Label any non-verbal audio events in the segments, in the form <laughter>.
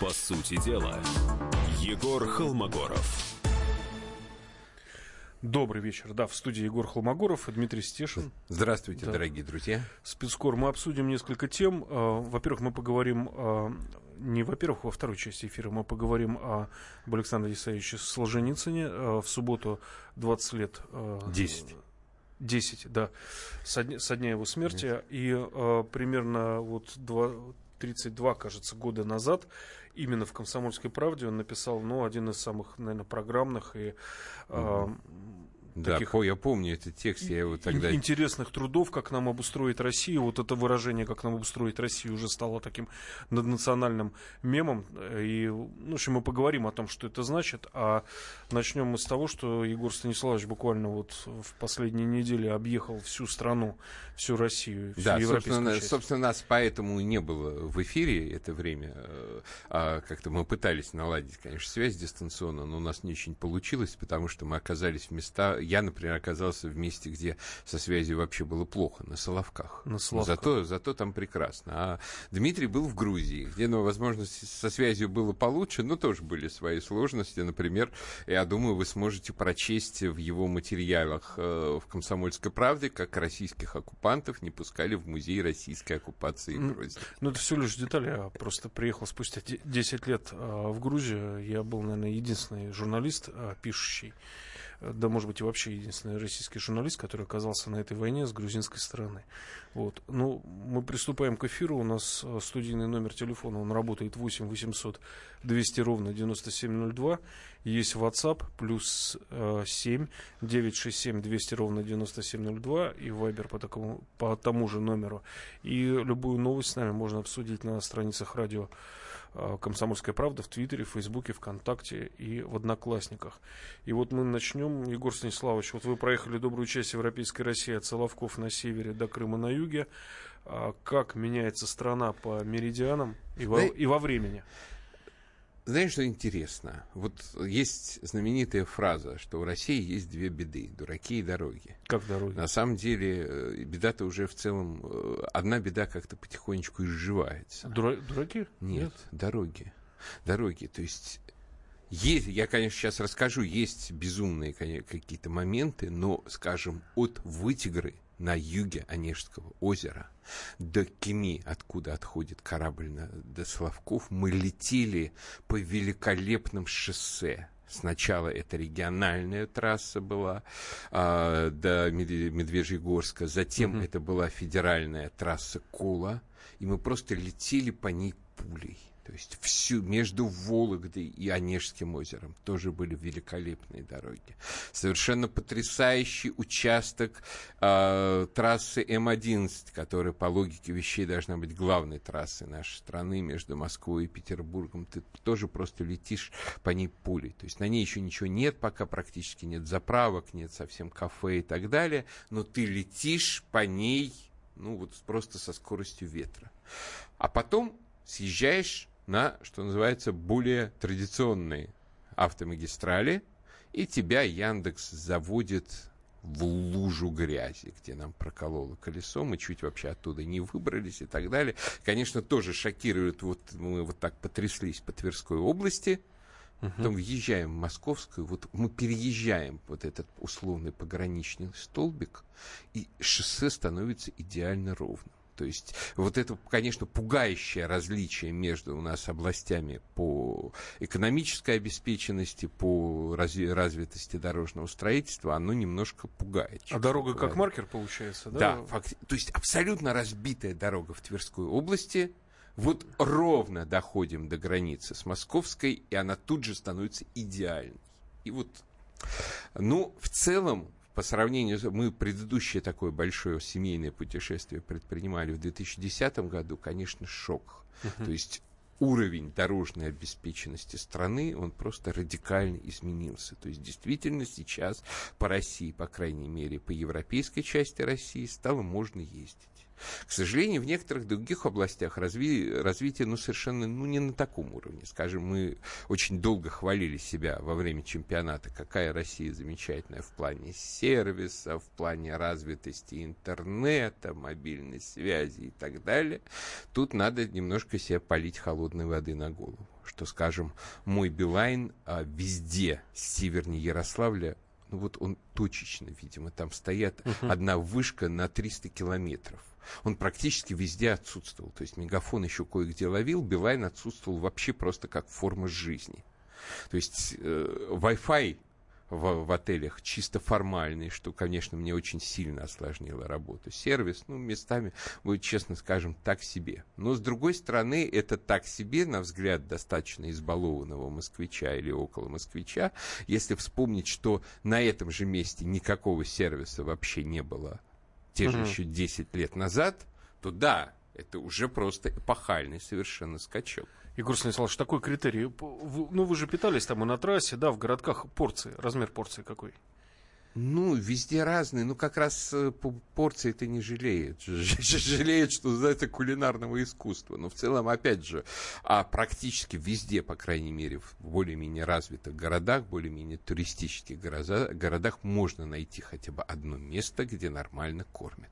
По сути дела, Егор Холмогоров. Добрый вечер. Да, в студии Егор Холмогоров и Дмитрий Стешин. Здравствуйте, да. дорогие друзья. Спецкор. Мы обсудим несколько тем. А, во-первых, мы поговорим не во-первых, во второй части эфира мы поговорим о, об Александре Исаевиче Солженицыне. А, в субботу 20 лет. 10. 10, да, со дня, со дня его смерти. 10. И э, примерно вот 2, 32, кажется, года назад именно в «Комсомольской правде» он написал, ну, один из самых, наверное, программных и э, да, таких я помню этот текст, я его тогда... Интересных трудов, как нам обустроить Россию. Вот это выражение, как нам обустроить Россию, уже стало таким наднациональным мемом. И, ну, в общем, мы поговорим о том, что это значит. А начнем мы с того, что Егор Станиславович буквально вот в последние недели объехал всю страну, всю Россию, всю да, собственно, часть. собственно, нас поэтому и не было в эфире это время. Э, а как-то мы пытались наладить, конечно, связь дистанционно, но у нас не очень получилось, потому что мы оказались в местах я, например, оказался в месте, где со связью вообще было плохо, на Соловках. На Соловках. Зато, зато там прекрасно. А Дмитрий был в Грузии, где, ну, возможно, со связью было получше, но тоже были свои сложности. Например, я думаю, вы сможете прочесть в его материалах э, в «Комсомольской правде», как российских оккупантов не пускали в музей российской оккупации Грузии. Ну, это все лишь детали. Я просто приехал спустя 10 лет э, в Грузию. Я был, наверное, единственный журналист, э, пишущий да, может быть, и вообще единственный российский журналист, который оказался на этой войне с грузинской стороны. Вот. Ну, мы приступаем к эфиру. У нас э, студийный номер телефона, он работает 8 800 200 ровно 9702. Есть WhatsApp плюс э, 7 967 200 ровно 9702 и Viber по, такому, по тому же номеру. И любую новость с нами можно обсудить на страницах радио «Комсомольская правда» в Твиттере, в Фейсбуке, ВКонтакте и в Одноклассниках. И вот мы начнем. Егор Станиславович, вот вы проехали добрую часть Европейской России от Соловков на севере до Крыма на юге. А как меняется страна по меридианам и во, и во времени? Знаешь, что интересно? Вот есть знаменитая фраза, что у России есть две беды – дураки и дороги. Как дороги? На самом деле, э, беда-то уже в целом... Э, одна беда как-то потихонечку изживается. Дура... Дураки? Нет, Нет, дороги. Дороги, то есть... Есть, я, конечно, сейчас расскажу, есть безумные какие-то моменты, но, скажем, от Вытигры – на юге Онежского озера до Кеми, откуда отходит корабль на, до Славков, мы летели по великолепным шоссе. Сначала это региональная трасса была а, до Медвежьегорска, затем угу. это была федеральная трасса Кула, и мы просто летели по ней пулей. То есть всю между Вологдой и Онежским озером тоже были великолепные дороги. Совершенно потрясающий участок э, трассы М11, которая по логике вещей должна быть главной трассой нашей страны между Москвой и Петербургом. Ты тоже просто летишь по ней пулей. То есть на ней еще ничего нет, пока практически нет заправок, нет совсем кафе и так далее, но ты летишь по ней ну вот просто со скоростью ветра. А потом съезжаешь на, что называется, более традиционные автомагистрали, и тебя Яндекс заводит в лужу грязи, где нам прокололо колесо, мы чуть вообще оттуда не выбрались и так далее. Конечно, тоже шокирует, вот мы вот так потряслись по Тверской области, uh потом въезжаем в Московскую, вот мы переезжаем вот этот условный пограничный столбик, и шоссе становится идеально ровным. То есть вот это, конечно, пугающее различие между у нас областями по экономической обеспеченности, по разви- развитости дорожного строительства, оно немножко пугает. А дорога как маркер получается, да? Да, факти- то есть абсолютно разбитая дорога в Тверской области, вот ровно доходим до границы с Московской, и она тут же становится идеальной. И вот, ну, в целом, по сравнению, мы предыдущее такое большое семейное путешествие предпринимали в 2010 году, конечно, шок. Uh-huh. То есть уровень дорожной обеспеченности страны, он просто радикально изменился. То есть действительно сейчас по России, по крайней мере, по европейской части России стало можно ездить. К сожалению, в некоторых других областях разви, развитие ну, совершенно ну, не на таком уровне. Скажем, мы очень долго хвалили себя во время чемпионата, какая Россия замечательная в плане сервиса, в плане развитости интернета, мобильной связи и так далее. Тут надо немножко себе полить холодной воды на голову что, скажем, мой Билайн а, везде севернее Ярославля ну вот он точечно, видимо, там стоят uh-huh. одна вышка на 300 километров он практически везде отсутствовал. То есть мегафон еще кое-где ловил, Билайн отсутствовал вообще просто как форма жизни. То есть э, Wi-Fi в, в отелях чисто формальный, что, конечно, мне очень сильно осложнило работу. Сервис, ну, местами, будет честно скажем, так себе. Но, с другой стороны, это так себе, на взгляд достаточно избалованного москвича или около москвича, если вспомнить, что на этом же месте никакого сервиса вообще не было те же еще 10 лет назад, то да, это уже просто эпохальный совершенно скачок. Егор Станиславович, такой критерий. Ну, вы же питались там и на трассе, да, в городках порции. Размер порции какой? Ну, везде разные. Ну, как раз э, по порции это не жалеют. Жалеют, что за это кулинарного искусства. Но в целом, опять же, а практически везде, по крайней мере, в более-менее развитых городах, более-менее туристических городах можно найти хотя бы одно место, где нормально кормят.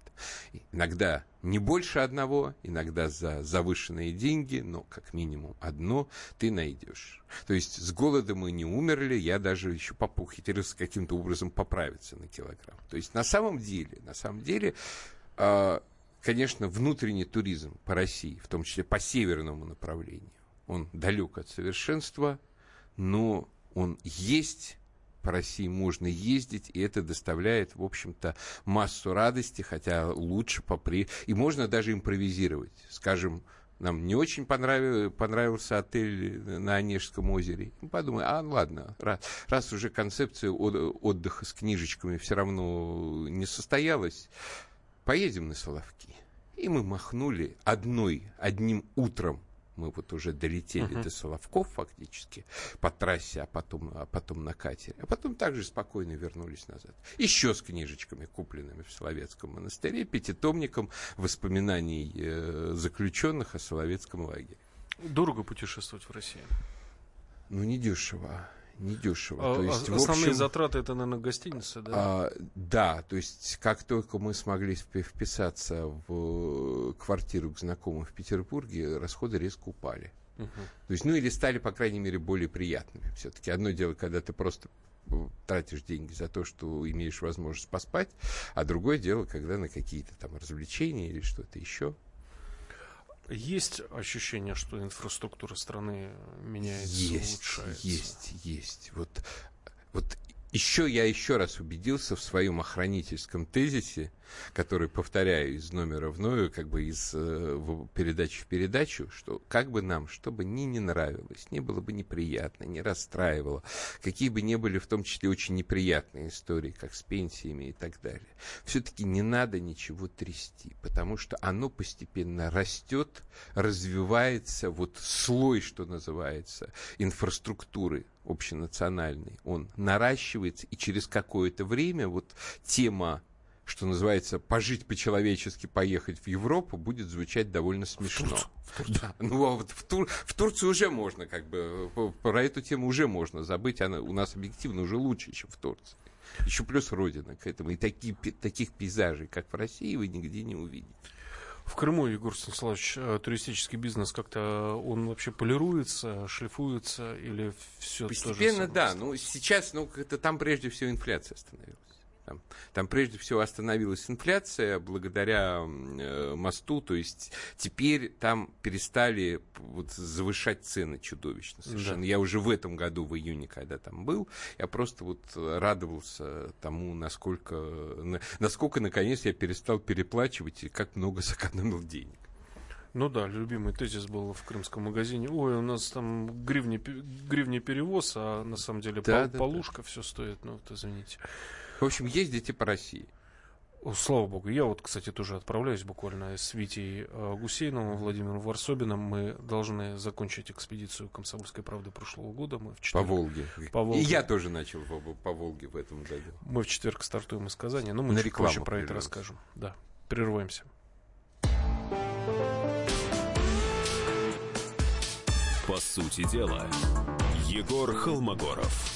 Иногда не больше одного, иногда за завышенные деньги, но как минимум одно ты найдешь. То есть с голода мы не умерли, я даже еще попухитерился каким-то образом поправиться на килограмм. То есть на самом деле, на самом деле, э, конечно, внутренний туризм по России, в том числе по северному направлению, он далек от совершенства, но он есть по России можно ездить, и это доставляет, в общем-то, массу радости, хотя лучше попри... И можно даже импровизировать. Скажем, нам не очень понравился, понравился отель на Онежском озере. Мы а ладно, раз, раз уже концепция отдыха с книжечками все равно не состоялась, поедем на Соловки. И мы махнули одной, одним утром мы вот уже долетели uh-huh. до Соловков фактически по трассе, а потом, а потом на катере. А потом также спокойно вернулись назад. Еще с книжечками, купленными в Соловецком монастыре, пятитомником воспоминаний э, заключенных о Соловецком лагере. Дорого путешествовать в России? Ну, не дешево недешево. А, то есть, основные общем, затраты это, наверное, гостиницы, да? А, да, то есть как только мы смогли вписаться в квартиру к знакомым в Петербурге, расходы резко упали. Угу. То есть, ну или стали, по крайней мере, более приятными. Все-таки одно дело, когда ты просто тратишь деньги за то, что имеешь возможность поспать, а другое дело, когда на какие-то там развлечения или что-то еще есть ощущение, что инфраструктура страны меняется, есть, улучшается? Есть, есть. Вот, вот еще я еще раз убедился в своем охранительском тезисе, который повторяю из номера в номер, как бы из э, передачи в передачу, что как бы нам, что бы ни не нравилось, не было бы неприятно, не расстраивало, какие бы ни были в том числе очень неприятные истории, как с пенсиями и так далее, все-таки не надо ничего трясти, потому что оно постепенно растет, развивается, вот слой, что называется, инфраструктуры общенациональный, он наращивается, и через какое-то время вот тема что называется, пожить по-человечески, поехать в Европу, будет звучать довольно смешно. В Турцию. Да, ну а вот в, Тур, в Турцию уже можно, как бы, про эту тему уже можно забыть, она у нас объективно уже лучше, чем в Турции. Еще плюс родина к этому. И такие, таких пейзажей, как в России, вы нигде не увидите. В Крыму, Егор Станиславович, э, туристический бизнес как-то, он вообще полируется, шлифуется или все Постепенно, да. Ну, сейчас, ну, это там прежде всего инфляция остановилась. Там, там прежде всего остановилась инфляция благодаря э, мосту, то есть теперь там перестали вот, завышать цены чудовищно совершенно. Да. Я уже в этом году, в июне, когда там был, я просто вот радовался тому, насколько, насколько наконец я перестал переплачивать и как много сэкономил денег. Ну да, любимый тезис был в крымском магазине. Ой, у нас там гривни, гривни перевоз, а на самом деле да, пол, да, полушка да. все стоит. Ну, вот извините. В общем, ездите по России. Слава богу. Я вот, кстати, тоже отправляюсь буквально с Витей э, Гусейновым, Владимиром Варсобиным. Мы должны закончить экспедицию «Комсомольской правды» прошлого года. Мы в четверг... по, Волге. по Волге. И я тоже начал по, по Волге в этом году. Мы в четверг стартуем из Казани, но мы На чуть позже про это расскажем. Да, прервемся. По сути дела, Егор Холмогоров.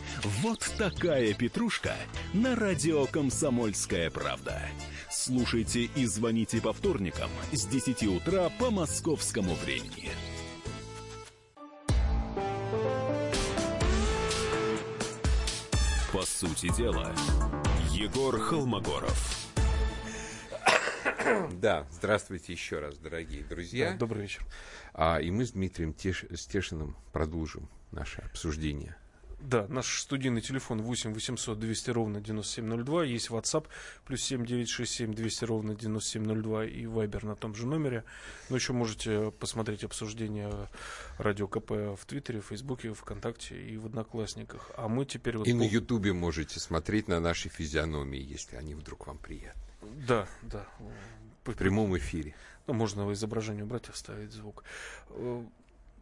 Вот такая петрушка на радио «Комсомольская правда». Слушайте и звоните по вторникам с 10 утра по московскому времени. По сути дела, Егор Холмогоров. Да, здравствуйте еще раз, дорогие друзья. Да, добрый вечер. А, и мы с Дмитрием Теш... Стешиным продолжим наше обсуждение да, наш студийный телефон 8 800 200 ровно 9702. Есть WhatsApp плюс 7 967 200 ровно 9702 и Viber на том же номере. Но еще можете посмотреть обсуждение Радио КП в Твиттере, в Фейсбуке, ВКонтакте и в Одноклассниках. А мы теперь... Вот и на Ютубе можете смотреть на наши физиономии, если они вдруг вам приятны. Да, да. В прямом эфире. Ну, можно изображение убрать, оставить звук э,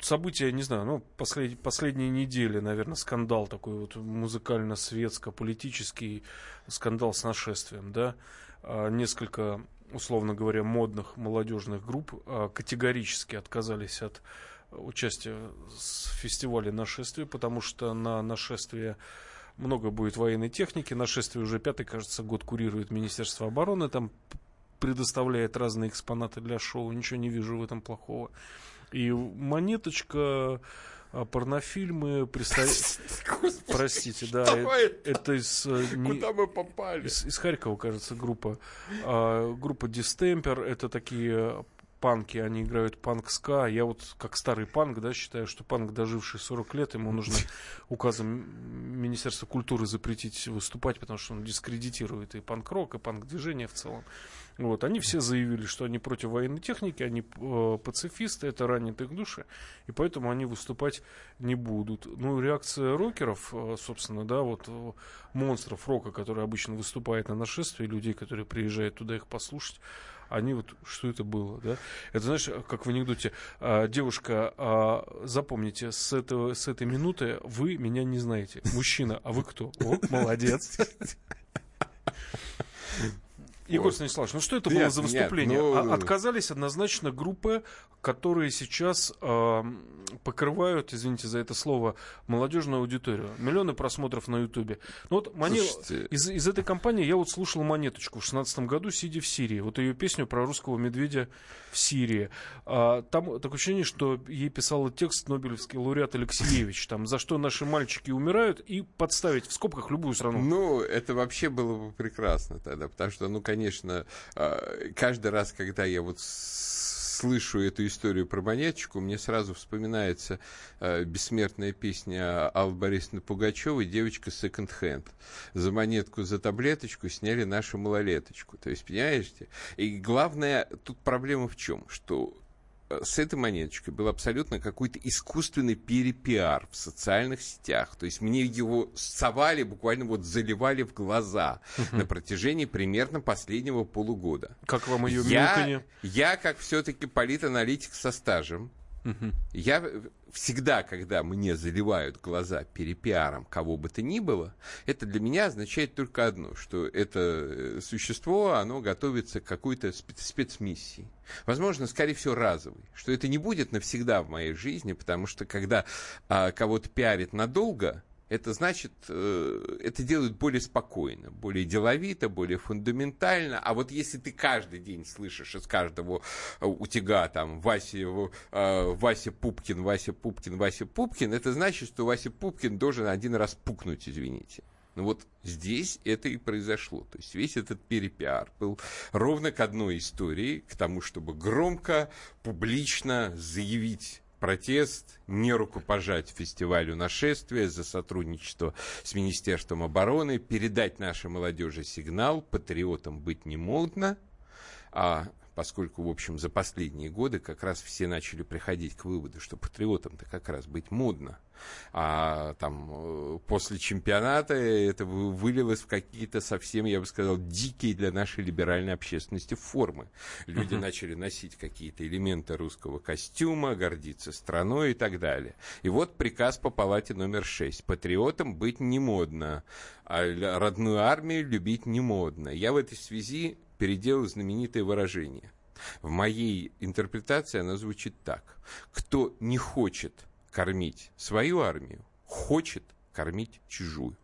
события, не знаю, ну, послед, последние недели, наверное, скандал такой вот музыкально-светско-политический скандал с нашествием, да, а, несколько, условно говоря, модных молодежных групп а, категорически отказались от участия в фестивале нашествия, потому что на нашествие много будет военной техники, нашествие уже пятый, кажется, год курирует Министерство обороны, там предоставляет разные экспонаты для шоу, ничего не вижу в этом плохого. И монеточка, а, порнофильмы, простите, да, это, это из... Э, Куда мы попали? Из, из Харькова, кажется, группа. А, группа Дистемпер, это такие панки, они играют панк-ска. Я вот как старый панк, да, считаю, что панк, доживший 40 лет, ему нужно указом Министерства культуры запретить выступать, потому что он дискредитирует и панк-рок, и панк-движение в целом. Вот, они все заявили, что они против военной техники, они э, пацифисты, это ранит их души, и поэтому они выступать не будут. Ну, реакция рокеров, э, собственно, да, вот э, монстров рока, которые обычно выступают на нашествии, людей, которые приезжают туда их послушать, они вот, что это было, да? Это, знаешь, как в анекдоте, а, девушка, а, запомните, с, этого, с этой минуты вы меня не знаете. Мужчина, а вы кто? О, молодец. <laughs> Егор Станиславович, ну что это было за выступление? Нет, ну... Отказались однозначно группы, которые сейчас э, покрывают, извините за это слово, молодежную аудиторию. Миллионы просмотров на Ютубе. Ну вот Мане... из, из этой компании я вот слушал Монеточку в 16 году, сидя в Сирии. Вот ее песню про русского медведя в Сирии. А, там такое ощущение, что ей писал текст Нобелевский лауреат Алексеевич. Там, за что наши мальчики умирают, и подставить в скобках любую страну. Ну, это вообще было бы прекрасно тогда, потому что, ну, конечно, а, каждый раз, когда я вот слышу эту историю про монеточку, мне сразу вспоминается э, бессмертная песня Аллы Борисовны Пугачевой «Девочка секонд-хенд». За монетку, за таблеточку сняли нашу малолеточку. То есть, понимаете? И главное, тут проблема в чем? Что с этой монеточкой был абсолютно какой-то искусственный перепиар в социальных сетях. То есть мне его совали, буквально вот заливали в глаза на протяжении примерно последнего полугода. Как вам ее я, Я, как все-таки политаналитик со стажем, я всегда, когда мне заливают глаза перепиаром кого бы то ни было, это для меня означает только одно, что это э, существо, оно готовится к какой-то спецмиссии. Возможно, скорее всего, разовый. Что это не будет навсегда в моей жизни, потому что когда а, кого-то пиарит надолго, это значит, э, это делают более спокойно, более деловито, более фундаментально. А вот если ты каждый день слышишь из каждого э, утяга там Вася, э, Вася Пупкин, Вася Пупкин, Вася Пупкин, это значит, что Вася Пупкин должен один раз пукнуть, извините. Ну вот здесь это и произошло. То есть весь этот перепиар был ровно к одной истории, к тому, чтобы громко, публично заявить протест, не рукопожать фестивалю нашествия за сотрудничество с Министерством обороны, передать нашей молодежи сигнал, патриотам быть не модно, а поскольку, в общем, за последние годы как раз все начали приходить к выводу, что патриотом-то как раз быть модно. А там э, после чемпионата это вылилось в какие-то совсем, я бы сказал, дикие для нашей либеральной общественности формы. Люди uh-huh. начали носить какие-то элементы русского костюма, гордиться страной и так далее. И вот приказ по палате номер 6. Патриотом быть не модно, а родную армию любить не модно. Я в этой связи переделал знаменитое выражение. В моей интерпретации оно звучит так. Кто не хочет кормить свою армию, хочет кормить чужую.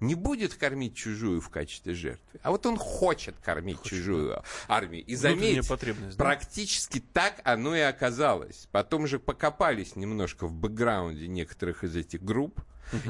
Не будет кормить чужую в качестве жертвы, а вот он хочет кормить хочет, чужую армию. И заметь, практически да? так оно и оказалось. Потом же покопались немножко в бэкграунде некоторых из этих групп,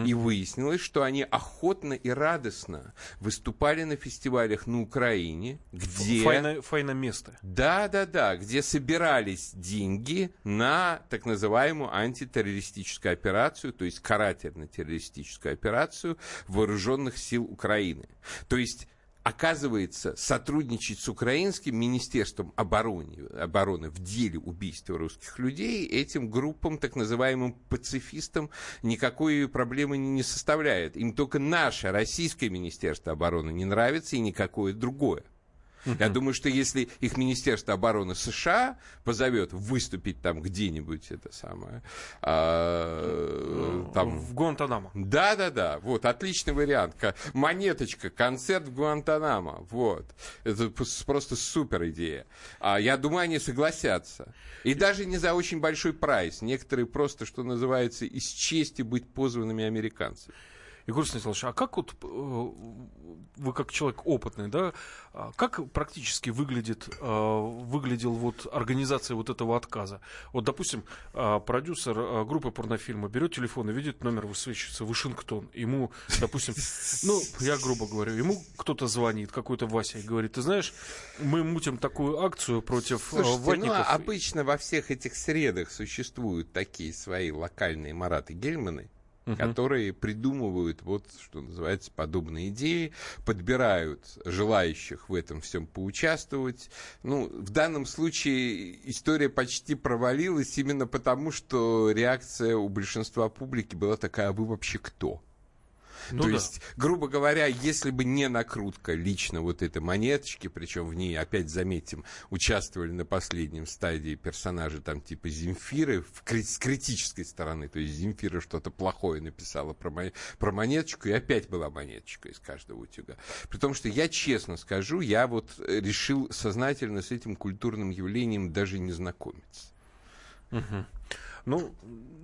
и выяснилось, что они охотно и радостно выступали на фестивалях на Украине, где... Файна, файна место. Да, да, да, где собирались деньги на так называемую антитеррористическую операцию, то есть карательно-террористическую операцию вооруженных сил Украины. То есть оказывается, сотрудничать с украинским министерством обороны, обороны в деле убийства русских людей этим группам, так называемым пацифистам, никакой проблемы не составляет. Им только наше российское министерство обороны не нравится и никакое другое. Я думаю, что если их Министерство обороны США позовет выступить там где-нибудь, это самое... А, там... В Гуантанамо. Да-да-да, вот, отличный вариант. Монеточка, концерт в Гуантанамо, вот. Это просто супер идея. А я думаю, они согласятся. И даже не за очень большой прайс. Некоторые просто, что называется, из чести быть позванными американцами. Егор Станиславович, а как вот э, вы как человек опытный, да, а как практически выглядит, э, выглядел вот организация вот этого отказа? Вот, допустим, э, продюсер группы порнофильма берет телефон и видит номер высвечивается Вашингтон. Ему, допустим, ну, я грубо говорю, ему кто-то звонит, какой-то Вася, и говорит, ты знаешь, мы мутим такую акцию против Слушайте, ватников. Ну, обычно во всех этих средах существуют такие свои локальные Мараты Гельманы, угу. которые придумывают, вот что называется, подобные идеи, подбирают желающих в этом всем поучаствовать. Ну, в данном случае история почти провалилась именно потому, что реакция у большинства публики была такая, а вы вообще кто? Ну, То да. есть, грубо говоря, если бы не накрутка лично вот этой монеточки, причем в ней, опять заметим, участвовали на последнем стадии персонажи там типа Земфиры в, с критической стороны, то есть Земфира что-то плохое написала про, про монеточку, и опять была монеточка из каждого утюга. При том, что я честно скажу, я вот решил сознательно с этим культурным явлением даже не знакомиться. Угу. Ну,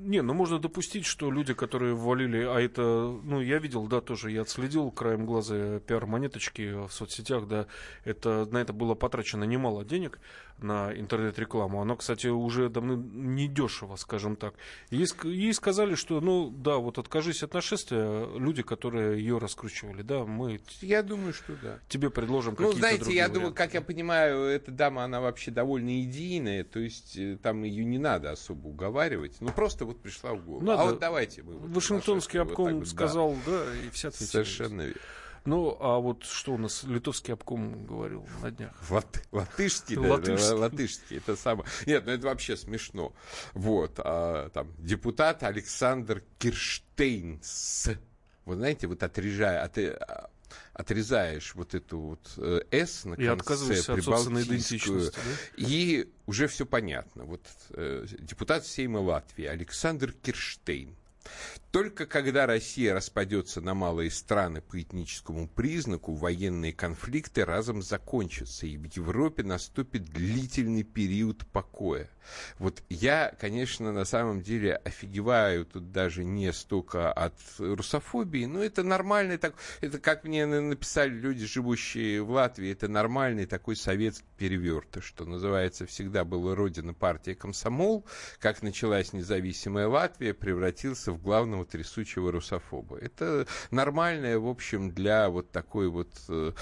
не, ну можно допустить, что люди, которые ввалили, а это, ну, я видел, да, тоже, я отследил краем глаза пиар-монеточки в соцсетях, да, это, на это было потрачено немало денег на интернет-рекламу. Оно, кстати, уже давно не дешево, скажем так. Ей, ей сказали, что, ну, да, вот откажись от нашествия, люди, которые ее раскручивали, да, мы... Я думаю, что да. Тебе предложим какие-то Ну, знаете, я варианты. думаю, как я понимаю, эта дама, она вообще довольно идейная, то есть э, там ее не надо особо уговаривать, ну, просто вот пришла в голову. Надо. А вот давайте мы... Вот Вашингтонский обком вот сказал, да. да, и все ответили. Совершенно верно. Ну, а вот что у нас литовский обком говорил на днях? Лат, латышский, да, латышский. латышский, это самое. Нет, ну это вообще смешно. Вот, а, там, депутат Александр Кирштейнс. Вы знаете, вот отрежая, от, отрезаешь вот эту вот э, «с» на конце, и отказываешься от собственной идентичности. Да? И уже все понятно. Вот э, депутат Сейма Латвии Александр Кирштейн только когда Россия распадется на малые страны по этническому признаку, военные конфликты разом закончатся, и в Европе наступит длительный период покоя. Вот я, конечно, на самом деле офигеваю тут даже не столько от русофобии, но это нормальный так, это как мне написали люди, живущие в Латвии, это нормальный такой советский перевертыш, что называется, всегда была родина партии комсомол, как началась независимая Латвия, превратился в главного самого трясучего русофоба. Это нормальное, в общем, для вот такой вот э,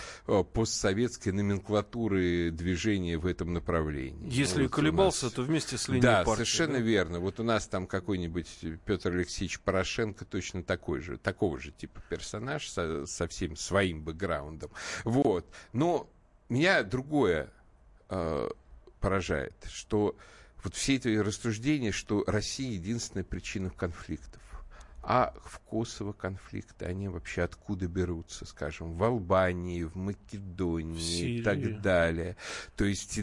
постсоветской номенклатуры движения в этом направлении. Если вот колебался, нас... то вместе с линией Да, партии, совершенно да? верно. Вот у нас там какой-нибудь Петр Алексеевич Порошенко точно такой же, такого же типа персонаж со, со всем своим бэкграундом. Вот. Но меня другое э, поражает, что вот все эти рассуждения, что Россия единственная причина конфликтов. А в Косово конфликты, они вообще откуда берутся, скажем, в Албании, в Македонии и так далее. То есть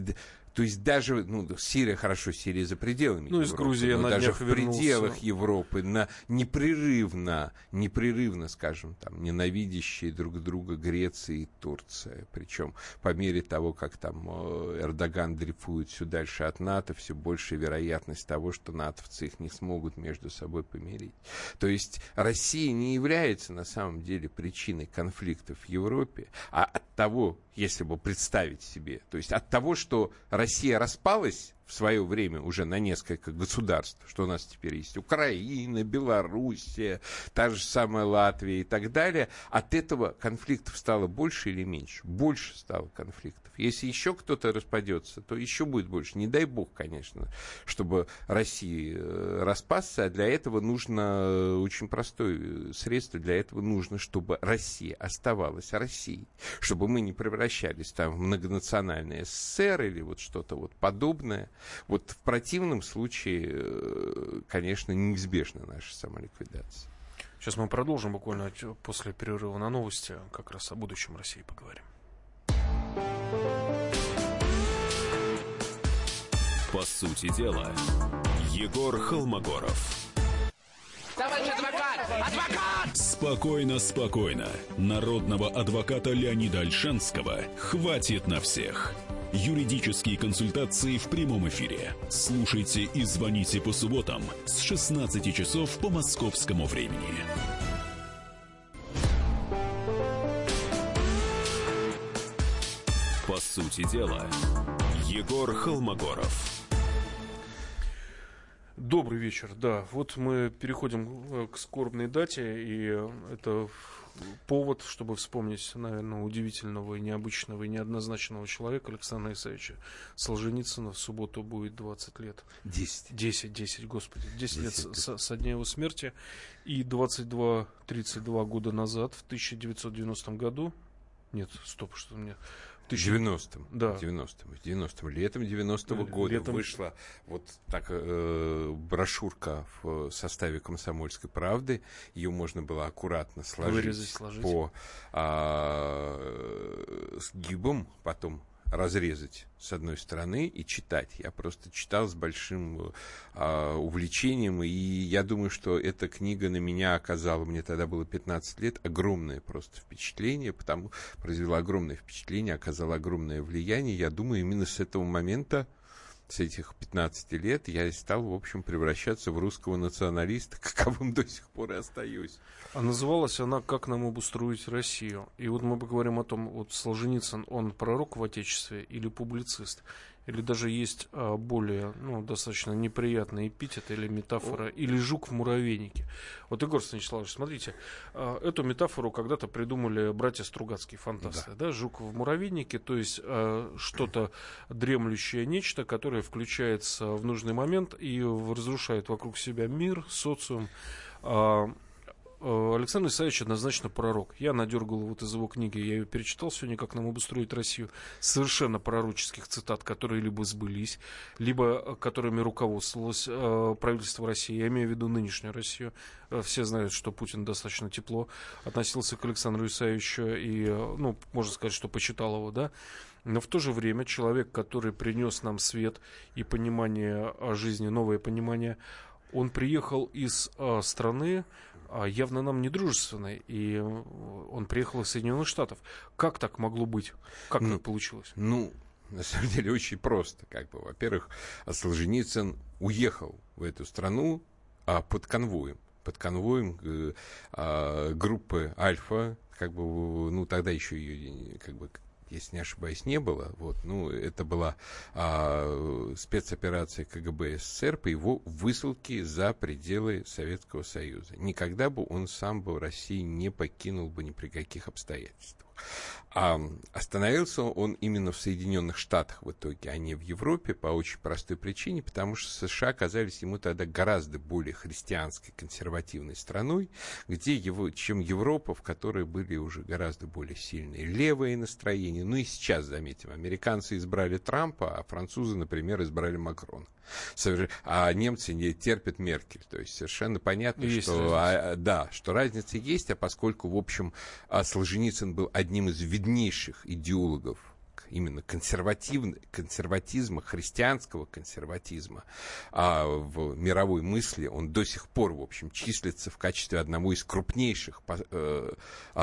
то есть даже, ну, Сирия, хорошо, Сирия за пределами ну, Европы, из Грузии но на даже в вернулся. пределах Европы на непрерывно, непрерывно, скажем, там, ненавидящие друг друга Греция и Турция. Причем по мере того, как там э, Эрдоган дрейфует все дальше от НАТО, все больше вероятность того, что натовцы их не смогут между собой помирить. То есть Россия не является на самом деле причиной конфликтов в Европе, а от того, если бы представить себе, то есть от того, что Россия распалась в свое время уже на несколько государств, что у нас теперь есть Украина, Белоруссия, та же самая Латвия и так далее, от этого конфликтов стало больше или меньше? Больше стало конфликтов. Если еще кто-то распадется, то еще будет больше. Не дай бог, конечно, чтобы Россия э, распасся, а для этого нужно э, очень простое э, средство. Для этого нужно, чтобы Россия оставалась Россией, чтобы мы не превращались там в многонациональное СССР или вот что-то вот подобное. Вот в противном случае, конечно, неизбежна наша самоликвидация. Сейчас мы продолжим буквально после перерыва на новости, как раз о будущем России поговорим. По сути дела, Егор Холмогоров. Товарищ адвокат! Спокойно, спокойно. Народного адвоката Леонида Альшанского хватит на всех. Юридические консультации в прямом эфире. Слушайте и звоните по субботам с 16 часов по московскому времени. По сути дела, Егор Холмогоров. Добрый вечер, да. Вот мы переходим э, к скорбной дате, и это повод, чтобы вспомнить, наверное, удивительного и необычного и неоднозначного человека Александра Исаевича Солженицына. В субботу будет 20 лет. 10. 10, 10, господи. 10, 10 лет со, со дня его смерти. И 22-32 года назад, в 1990 году, нет, стоп, что у меня... В 90-м. Да. 90-м. 90-м. Летом 90-го года Летом... вышла вот так э, брошюрка в составе «Комсомольской правды». Ее можно было аккуратно сложить Вырезать, сложить. по а, сгибам, потом разрезать с одной стороны и читать. Я просто читал с большим э, увлечением, и я думаю, что эта книга на меня оказала, мне тогда было 15 лет, огромное просто впечатление, потому произвела огромное впечатление, оказала огромное влияние. Я думаю, именно с этого момента с этих 15 лет я стал, в общем, превращаться в русского националиста, <laughs> каковым до сих пор и остаюсь. А называлась она «Как нам обустроить Россию?». И вот мы поговорим о том, вот Солженицын, он пророк в Отечестве или публицист? Или даже есть а, более, ну, достаточно неприятный эпитет или метафора, или жук в муравейнике. Вот, Егор Станиславович, смотрите, а, эту метафору когда-то придумали братья Стругацкие, фантасты, да, да жук в муравейнике, то есть а, что-то дремлющее нечто, которое включается в нужный момент и разрушает вокруг себя мир, социум, а, Александр Исаевич однозначно пророк. Я надергал вот из его книги, я ее перечитал сегодня, как нам обустроить Россию, совершенно пророческих цитат, которые либо сбылись, либо э, которыми руководствовалось э, правительство России. Я имею в виду нынешнюю Россию. Э, все знают, что Путин достаточно тепло относился к Александру Исаевичу и, ну, можно сказать, что почитал его, да. Но в то же время человек, который принес нам свет и понимание о жизни, новое понимание, он приехал из э, страны, явно нам не дружественной, и он приехал из Соединенных Штатов. Как так могло быть? Как ну, так получилось? Ну, на самом деле очень просто. Как бы, во-первых, Солженицын уехал в эту страну а, под конвоем. Под конвоем э, а, группы Альфа, как бы, ну, тогда еще ее, как бы, если не ошибаюсь, не было. Вот, ну, это была а, спецоперация КГБ СССР по его высылке за пределы Советского Союза. Никогда бы он сам бы России не покинул бы ни при каких обстоятельствах. А остановился он именно в Соединенных Штатах в итоге, а не в Европе по очень простой причине, потому что США оказались ему тогда гораздо более христианской, консервативной страной, где его, чем Европа, в которой были уже гораздо более сильные левые настроения. Ну и сейчас, заметим, американцы избрали Трампа, а французы, например, избрали Макрона. А немцы не терпят Меркель. То есть совершенно понятно, есть что, а, да, что разница есть, а поскольку, в общем, а, Солженицын был одним из виднейших идеологов именно консервативный, консерватизма, христианского консерватизма а в мировой мысли, он до сих пор, в общем, числится в качестве одного из крупнейших э,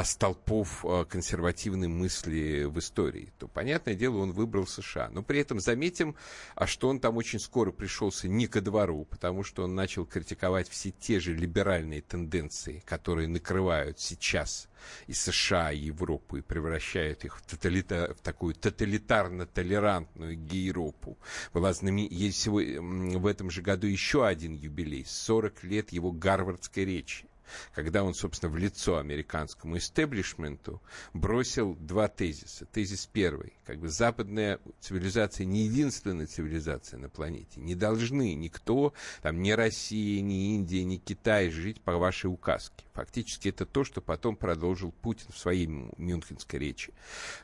столпов э, консервативной мысли в истории, то, понятное дело, он выбрал США. Но при этом заметим, а что он там очень скоро пришелся не ко двору, потому что он начал критиковать все те же либеральные тенденции, которые накрывают сейчас и США, и Европу, и превращают их в, тоталита, в такую тоталитарно-толерантную Европу. Была знамен... Есть в этом же году еще один юбилей, 40 лет его гарвардской речи когда он, собственно, в лицо американскому истеблишменту бросил два тезиса. Тезис первый. Как бы западная цивилизация не единственная цивилизация на планете. Не должны никто, там, ни Россия, ни Индия, ни Китай жить по вашей указке. Фактически это то, что потом продолжил Путин в своей мюнхенской речи.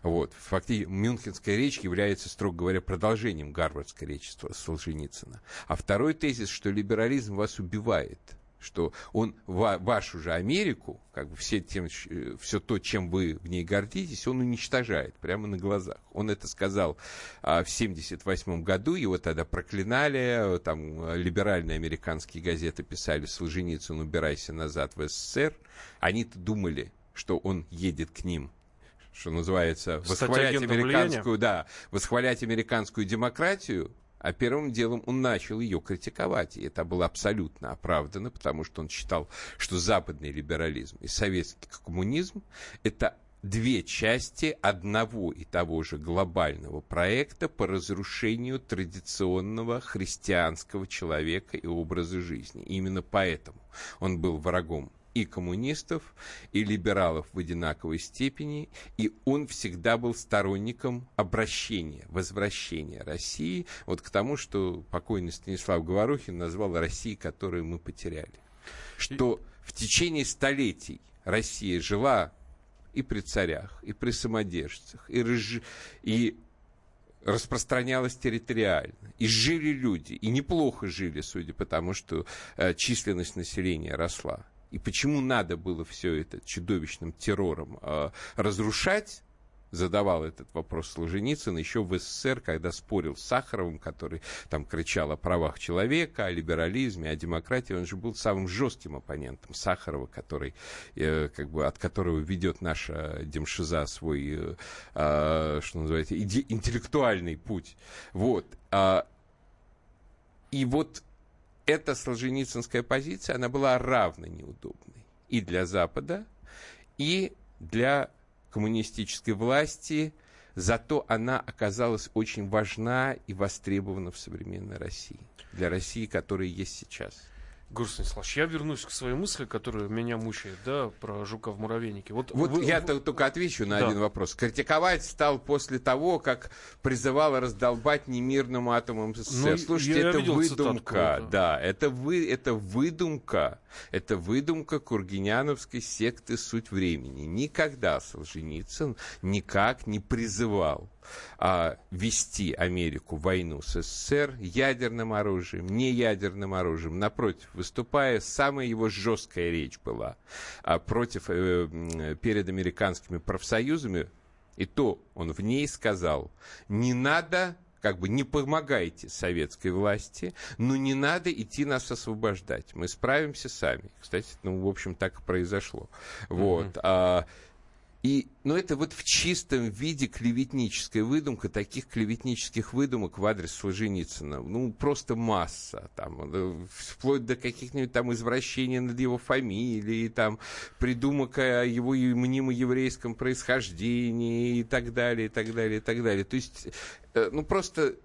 Вот. Фактически мюнхенская речь является, строго говоря, продолжением гарвардской речи Солженицына. А второй тезис, что либерализм вас убивает – что он вашу же Америку, как бы все, тем, э, все то, чем вы в ней гордитесь, он уничтожает прямо на глазах. Он это сказал а, в 1978 году, его тогда проклинали, там либеральные американские газеты писали «Солженицын, убирайся назад в СССР». Они-то думали, что он едет к ним что называется, восхвалять американскую, да, восхвалять американскую демократию, а первым делом он начал ее критиковать. И это было абсолютно оправдано, потому что он считал, что западный либерализм и советский коммунизм – это две части одного и того же глобального проекта по разрушению традиционного христианского человека и образа жизни. И именно поэтому он был врагом и коммунистов, и либералов в одинаковой степени, и он всегда был сторонником обращения, возвращения России вот к тому, что покойный Станислав Говорухин назвал Россией, которую мы потеряли. Что в течение столетий Россия жила и при царях, и при самодержцах, и, разж... и распространялась территориально. И жили люди, и неплохо жили, судя по тому, что э, численность населения росла и почему надо было все это чудовищным террором э, разрушать, задавал этот вопрос Солженицын еще в СССР, когда спорил с Сахаровым, который там кричал о правах человека, о либерализме, о демократии. Он же был самым жестким оппонентом Сахарова, который, э, как бы, от которого ведет наша Демшиза свой, э, э, что называется, интеллектуальный путь. Вот. Э, и вот эта солженицынская позиция, она была равно неудобной и для Запада, и для коммунистической власти, зато она оказалась очень важна и востребована в современной России, для России, которая есть сейчас. Гур Станиславович, я вернусь к своей мысли, которая меня мучает, да, про жука в муравейнике. Вот, вот вы, я вы... только отвечу на да. один вопрос. Критиковать стал после того, как призывал раздолбать немирным атомом СССР. Ну, Слушайте, это выдумка. Цитатку, да, это, вы, это выдумка. Это выдумка Кургиняновской секты «Суть времени». Никогда Солженицын никак не призывал а, вести Америку в войну с СССР ядерным оружием, не ядерным оружием. Напротив, выступая, самая его жесткая речь была а, против, э, перед американскими профсоюзами, и то он в ней сказал, не надо как бы не помогайте советской власти, но не надо идти нас освобождать. Мы справимся сами. Кстати, ну, в общем, так и произошло. Вот. Mm-hmm. И, ну, это вот в чистом виде клеветническая выдумка. Таких клеветнических выдумок в адрес Солженицына, ну, просто масса. Там, э, вплоть до каких-нибудь там извращений над его фамилией, там, придумок о его мнимо еврейском происхождении и так далее, и так далее, и так далее. То есть, э, ну, просто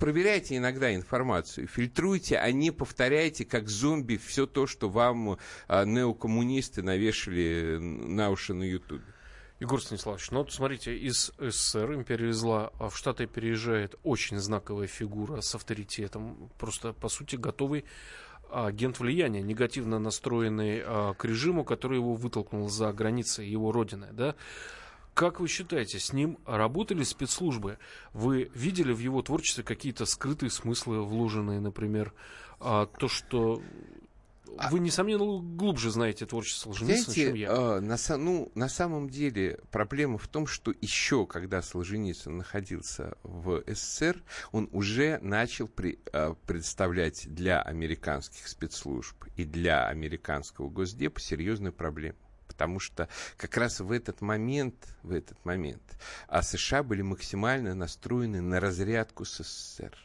проверяйте иногда информацию, фильтруйте, а не повторяйте как зомби все то, что вам а, неокоммунисты навешали на уши на Ютубе. Егор Станиславович, ну вот смотрите, из СССР империя зла а в Штаты переезжает очень знаковая фигура с авторитетом, просто, по сути, готовый агент влияния, негативно настроенный а, к режиму, который его вытолкнул за границы его родины, да? Как вы считаете, с ним работали спецслужбы? Вы видели в его творчестве какие-то скрытые смыслы, вложенные, например, а, то, что А вы, несомненно, глубже знаете творчество Солженицына, Знаете, чем я. а, на, ну, на самом деле проблема в том, что еще, когда Солженицын находился в СССР, он уже начал при- а, представлять для американских спецслужб и для американского госдепа серьезную проблему. Потому что как раз в этот момент, в этот момент а США были максимально настроены на разрядку с СССР.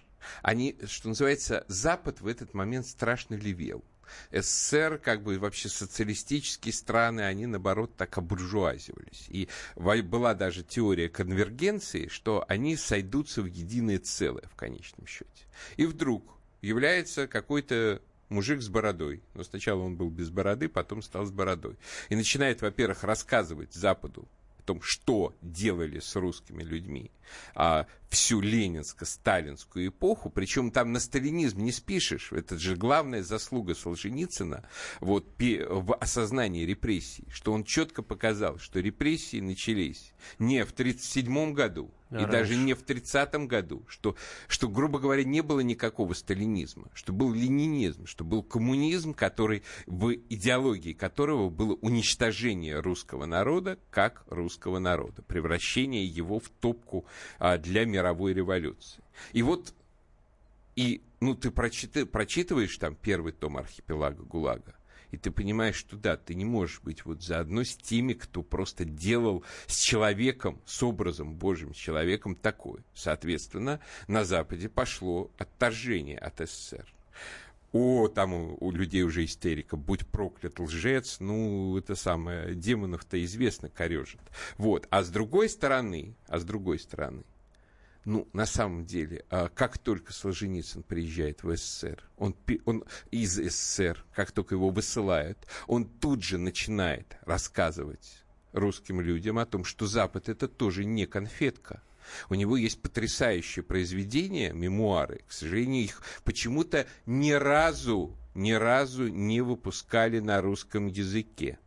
Они, что называется, Запад в этот момент страшно левел. СССР, как бы вообще социалистические страны, они, наоборот, так обуржуазивались. И была даже теория конвергенции, что они сойдутся в единое целое в конечном счете. И вдруг является какой-то мужик с бородой. Но сначала он был без бороды, потом стал с бородой. И начинает, во-первых, рассказывать Западу том, что делали с русскими людьми а, всю ленинско-сталинскую эпоху, причем там на сталинизм не спишешь, это же главная заслуга Солженицына вот, в осознании репрессий, что он четко показал, что репрессии начались не в 1937 году, И даже не в 30-м году, что, что, грубо говоря, не было никакого сталинизма, что был ленинизм, что был коммунизм, который, в идеологии которого было уничтожение русского народа как русского народа, превращение его в топку а, для мировой революции. И вот, и, ну, ты прочита- прочитываешь там первый том архипелага ГУЛАГа, и ты понимаешь, что да, ты не можешь быть вот заодно с теми, кто просто делал с человеком, с образом Божьим, с человеком такой. Соответственно, на Западе пошло отторжение от СССР. О, там у, у людей уже истерика, будь проклят лжец, ну, это самое, демонов-то известно корежит. Вот, а с другой стороны, а с другой стороны, ну, на самом деле, а, как только Солженицын приезжает в СССР, он, он из СССР, как только его высылают, он тут же начинает рассказывать русским людям о том, что Запад это тоже не конфетка. У него есть потрясающее произведение, мемуары. К сожалению, их почему-то ни разу, ни разу не выпускали на русском языке.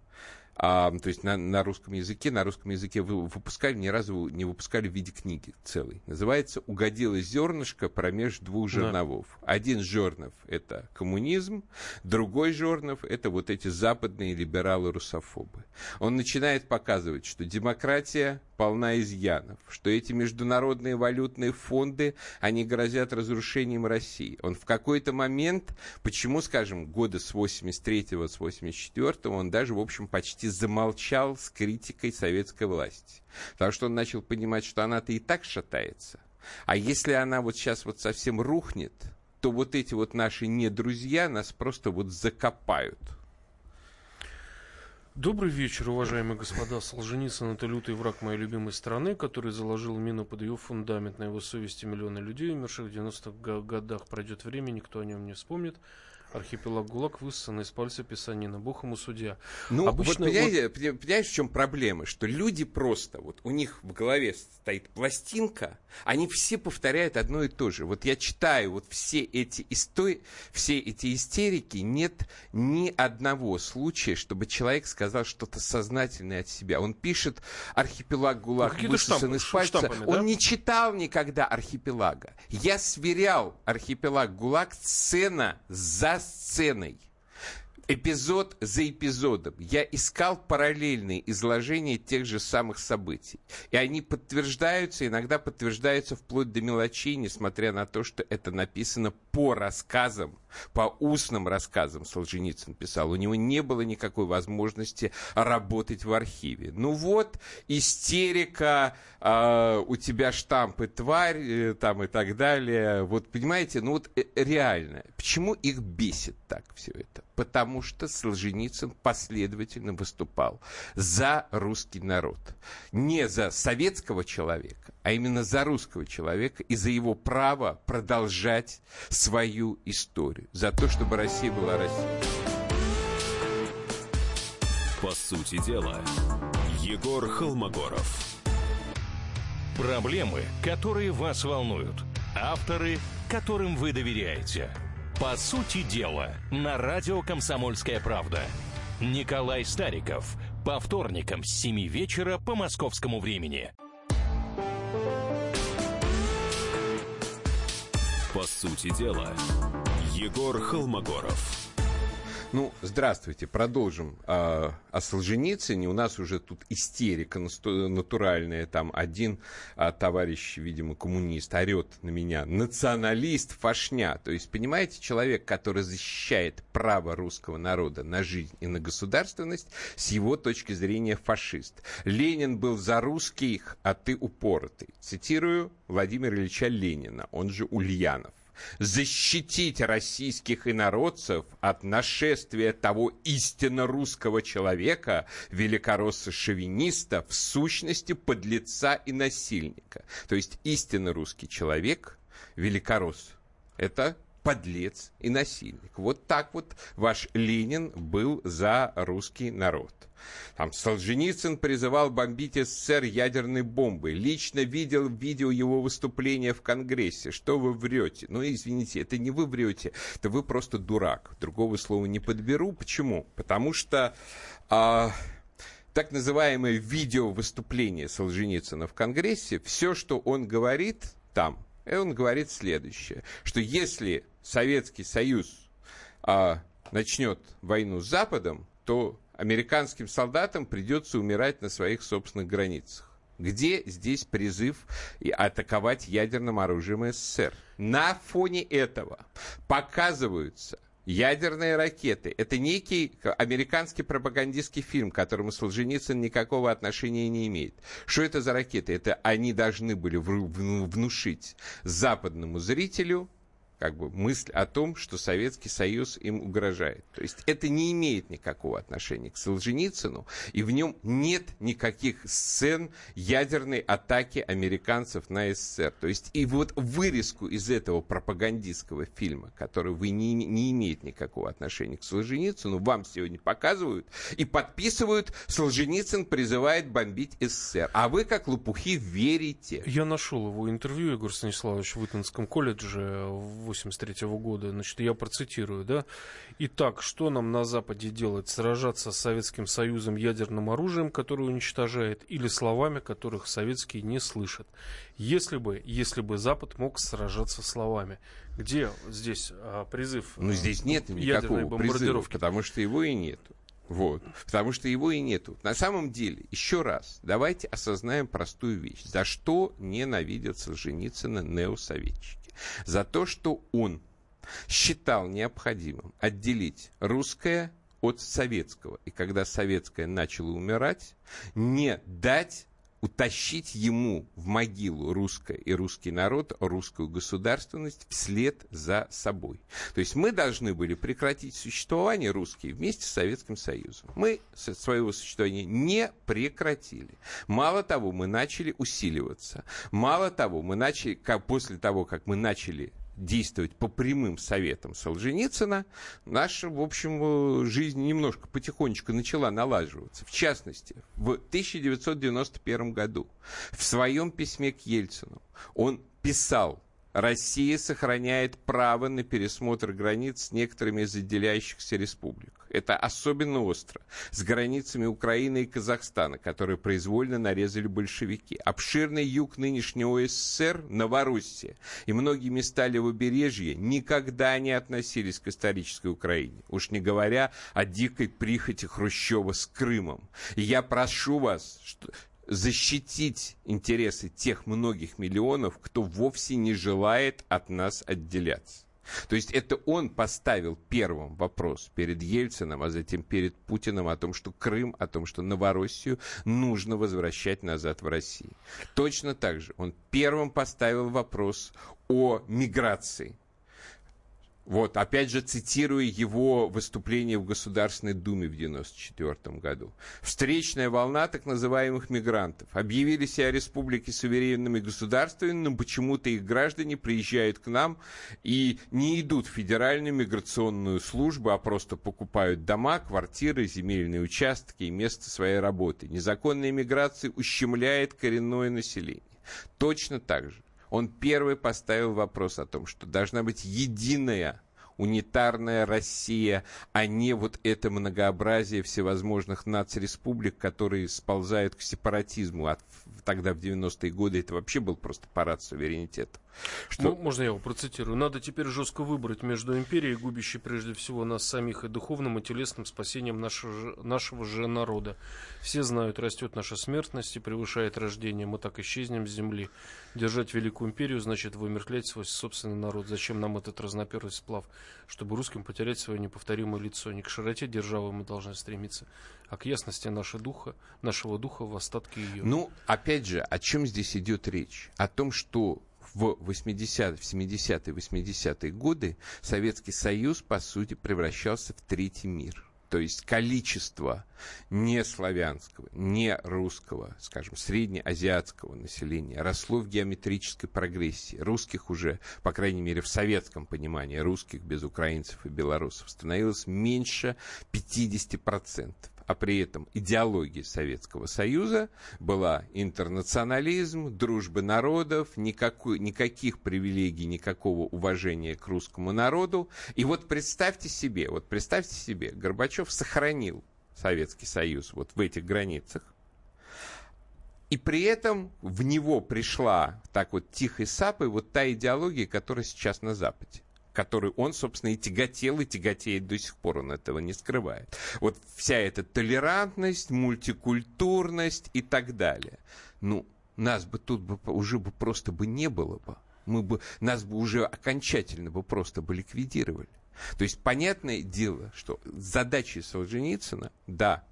А, то есть на, на русском языке, на русском языке вы- выпускали, ни разу не выпускали в виде книги целой. Называется «Угодило зернышко промеж двух жерновов». Один жернов – это коммунизм, другой жернов – это вот эти западные либералы-русофобы. Он начинает показывать, что демократия полна изъянов, что эти международные валютные фонды, они грозят разрушением России. Он в какой-то момент, почему, скажем, года с 83-го, с 84-го, он даже, в общем, почти замолчал с критикой советской власти. Потому что он начал понимать, что она-то и так шатается. А если она вот сейчас вот совсем рухнет, то вот эти вот наши не друзья нас просто вот закопают. Добрый вечер, уважаемые господа. Солженицын – это лютый враг моей любимой страны, который заложил мину под ее фундамент. На его совести миллионы людей, умерших в 90-х го- годах. Пройдет время, никто о нем не вспомнит. Архипелаг ГУЛАГ высосан из пальца писанина. Бог ему судья. Ну, Обычно вот, понимаете, поня- понимаешь, в чем проблема? Что люди просто, вот у них в голове стоит пластинка, они все повторяют одно и то же. Вот я читаю вот все эти истории, все эти истерики, нет ни одного случая, чтобы человек сказал что-то сознательное от себя. Он пишет архипелаг ГУЛАГ какие-то высосан из пальца. штампами, Он да? не читал никогда архипелага. Я сверял архипелаг ГУЛАГ сцена за сценой эпизод за эпизодом. Я искал параллельные изложения тех же самых событий. И они подтверждаются, иногда подтверждаются вплоть до мелочей, несмотря на то, что это написано по рассказам, по устным рассказам Солженицын писал. У него не было никакой возможности работать в архиве. Ну вот, истерика, а, у тебя штампы тварь, э, там и так далее. Вот, понимаете, ну вот э, реально. Почему их бесит так все это? Потому что Солженицын последовательно выступал за русский народ. Не за советского человека, а именно за русского человека и за его право продолжать свою историю. За то, чтобы Россия была Россией. По сути дела, Егор Холмогоров. Проблемы, которые вас волнуют. Авторы, которым вы доверяете. По сути дела, на радио «Комсомольская правда». Николай Стариков. По вторникам с 7 вечера по московскому времени. По сути дела, Егор Холмогоров. Ну, здравствуйте, продолжим а, о Солженицыне. У нас уже тут истерика натуральная. Там один а, товарищ, видимо, коммунист, орет на меня. Националист, фашня. То есть, понимаете, человек, который защищает право русского народа на жизнь и на государственность, с его точки зрения фашист. Ленин был за русских, а ты упоротый. Цитирую Владимира Ильича Ленина, он же Ульянов защитить российских инородцев от нашествия того истинно русского человека, великоросса-шовиниста, в сущности подлеца и насильника. То есть истинно русский человек, великоросс, это подлец и насильник. Вот так вот ваш Ленин был за русский народ. Там Солженицын призывал бомбить СССР ядерной бомбой. Лично видел видео его выступления в Конгрессе. Что вы врете? Ну, извините, это не вы врете, это вы просто дурак. Другого слова не подберу. Почему? Потому что... А, так называемое видео выступление Солженицына в Конгрессе, все, что он говорит там, он говорит следующее, что если Советский Союз а, начнет войну с Западом, то американским солдатам придется умирать на своих собственных границах. Где здесь призыв атаковать ядерным оружием СССР? На фоне этого показываются ядерные ракеты. Это некий американский пропагандистский фильм, к которому Солженицын никакого отношения не имеет. Что это за ракеты? Это они должны были внушить западному зрителю как бы мысль о том, что Советский Союз им угрожает. То есть это не имеет никакого отношения к Солженицыну, и в нем нет никаких сцен ядерной атаки американцев на СССР. То есть и вот вырезку из этого пропагандистского фильма, который вы не, не имеет никакого отношения к Солженицыну, вам сегодня показывают и подписывают, Солженицын призывает бомбить СССР. А вы, как лопухи, верите. Я нашел его интервью, Егор Станиславович, в Итонском колледже в 83 года. Значит, я процитирую, да. Итак, что нам на Западе делать? Сражаться с Советским Союзом ядерным оружием, которое уничтожает, или словами, которых советские не слышат? Если бы, если бы Запад мог сражаться словами. Где здесь а, призыв? Ну, здесь нет никакого призыва, потому что его и нету. Вот. Потому что его и нету. На самом деле, еще раз, давайте осознаем простую вещь. За что ненавидят Солженицына неосоветчики? За то, что он считал необходимым отделить русское от советского. И когда советское начало умирать, не дать утащить ему в могилу русское и русский народ, русскую государственность вслед за собой. То есть мы должны были прекратить существование русские вместе с Советским Союзом. Мы своего существования не прекратили. Мало того, мы начали усиливаться. Мало того, мы начали, как, после того, как мы начали действовать по прямым советам Солженицына, наша, в общем, жизнь немножко потихонечку начала налаживаться. В частности, в 1991 году в своем письме к Ельцину он писал Россия сохраняет право на пересмотр границ с некоторыми из отделяющихся республик. Это особенно остро с границами Украины и Казахстана, которые произвольно нарезали большевики. Обширный юг нынешнего СССР, Новороссия и многие места левобережья никогда не относились к исторической Украине. Уж не говоря о дикой прихоти Хрущева с Крымом. И я прошу вас, что, защитить интересы тех многих миллионов, кто вовсе не желает от нас отделяться. То есть это он поставил первым вопрос перед Ельцином, а затем перед Путиным о том, что Крым, о том, что Новороссию нужно возвращать назад в Россию. Точно так же он первым поставил вопрос о миграции Вот, опять же, цитируя его выступление в Государственной Думе в 1994 году. Встречная волна так называемых мигрантов. Объявили себя республики суверенными государствами, но почему-то их граждане приезжают к нам и не идут в федеральную миграционную службу, а просто покупают дома, квартиры, земельные участки и место своей работы. Незаконная миграция ущемляет коренное население. Точно так же он первый поставил вопрос о том, что должна быть единая унитарная Россия, а не вот это многообразие всевозможных нацреспублик, которые сползают к сепаратизму. А тогда, в 90-е годы, это вообще был просто парад суверенитета. Что... Ну, можно я его процитирую? Надо теперь жестко выбрать между империей, губящей прежде всего нас самих, и духовным и телесным спасением нашего, нашего же народа. Все знают, растет наша смертность и превышает рождение. Мы так исчезнем с земли. Держать великую империю значит вымерклять свой собственный народ. Зачем нам этот разноперлый сплав? Чтобы русским потерять свое неповторимое лицо. Не к широте державы мы должны стремиться, а к ясности нашего духа, нашего духа в остатке ее. Ну, опять же, о чем здесь идет речь? О том, что в 80-е, в 70-е, 80-е годы Советский Союз, по сути, превращался в третий мир. То есть количество не славянского, не русского, скажем, среднеазиатского населения росло в геометрической прогрессии. Русских уже, по крайней мере, в советском понимании, русских без украинцев и белорусов становилось меньше 50% а при этом идеология Советского Союза была интернационализм, дружба народов, никакой, никаких привилегий, никакого уважения к русскому народу. И вот представьте себе, вот представьте себе, Горбачев сохранил Советский Союз вот в этих границах, и при этом в него пришла так вот тихой сапой вот та идеология, которая сейчас на Западе который он, собственно, и тяготел, и тяготеет до сих пор, он этого не скрывает. Вот вся эта толерантность, мультикультурность и так далее. Ну, нас бы тут бы уже бы просто бы не было бы. Мы бы, нас бы уже окончательно бы просто бы ликвидировали. То есть, понятное дело, что задачей Солженицына, да,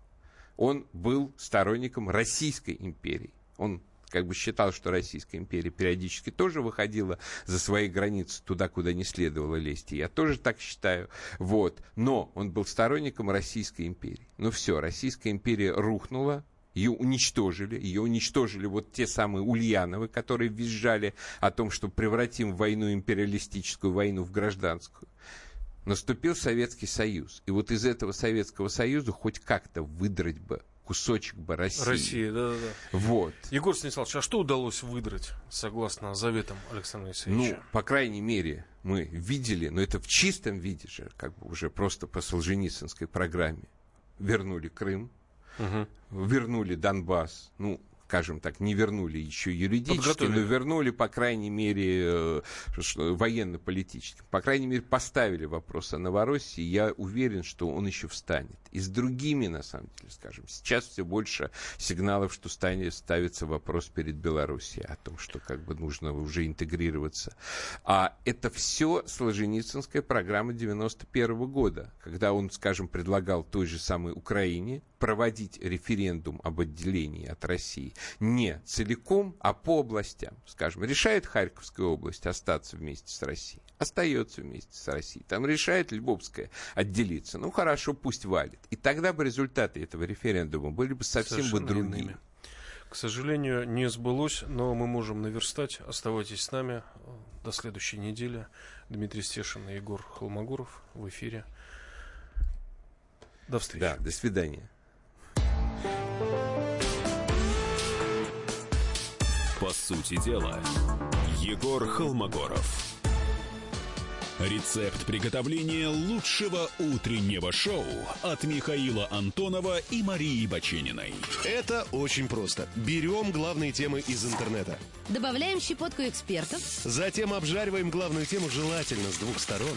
он был сторонником Российской империи. Он как бы считал, что Российская империя периодически тоже выходила за свои границы туда, куда не следовало лезть. И я тоже так считаю. Вот. Но он был сторонником Российской империи. Ну все, Российская империя рухнула, ее уничтожили, ее уничтожили вот те самые Ульяновы, которые визжали о том, что превратим войну империалистическую войну в гражданскую. Наступил Советский Союз. И вот из этого Советского Союза хоть как-то выдрать бы кусочек бы России. России, да, да, да. Вот. Егор Станиславович, а что удалось выдрать, согласно заветам Александра Алексеевича? Ну, по крайней мере, мы видели, но это в чистом виде же, как бы уже просто по Солженицынской программе, вернули Крым, угу. вернули Донбасс, ну, скажем так, не вернули еще юридически, но вернули, по крайней мере, э, военно-политически. По крайней мере, поставили вопрос о Новороссии. Я уверен, что он еще встанет. И с другими, на самом деле, скажем, сейчас все больше сигналов, что станет, ставится вопрос перед Белоруссией о том, что как бы нужно уже интегрироваться. А это все Солженицынская программа 91 -го года, когда он, скажем, предлагал той же самой Украине проводить референдум об отделении от России не целиком, а по областям. Скажем, решает Харьковская область остаться вместе с Россией, остается вместе с Россией. Там решает Львовская отделиться. Ну хорошо, пусть валит. И тогда бы результаты этого референдума были бы совсем Совершенно бы другие. Иными. К сожалению, не сбылось, но мы можем наверстать. Оставайтесь с нами до следующей недели. Дмитрий Стешин и Егор Холмогоров в эфире. До встречи. Да, до свидания. По сути дела, Егор Холмогоров. Рецепт приготовления лучшего утреннего шоу от Михаила Антонова и Марии Бачениной. Это очень просто. Берем главные темы из интернета. Добавляем щепотку экспертов. Затем обжариваем главную тему желательно с двух сторон.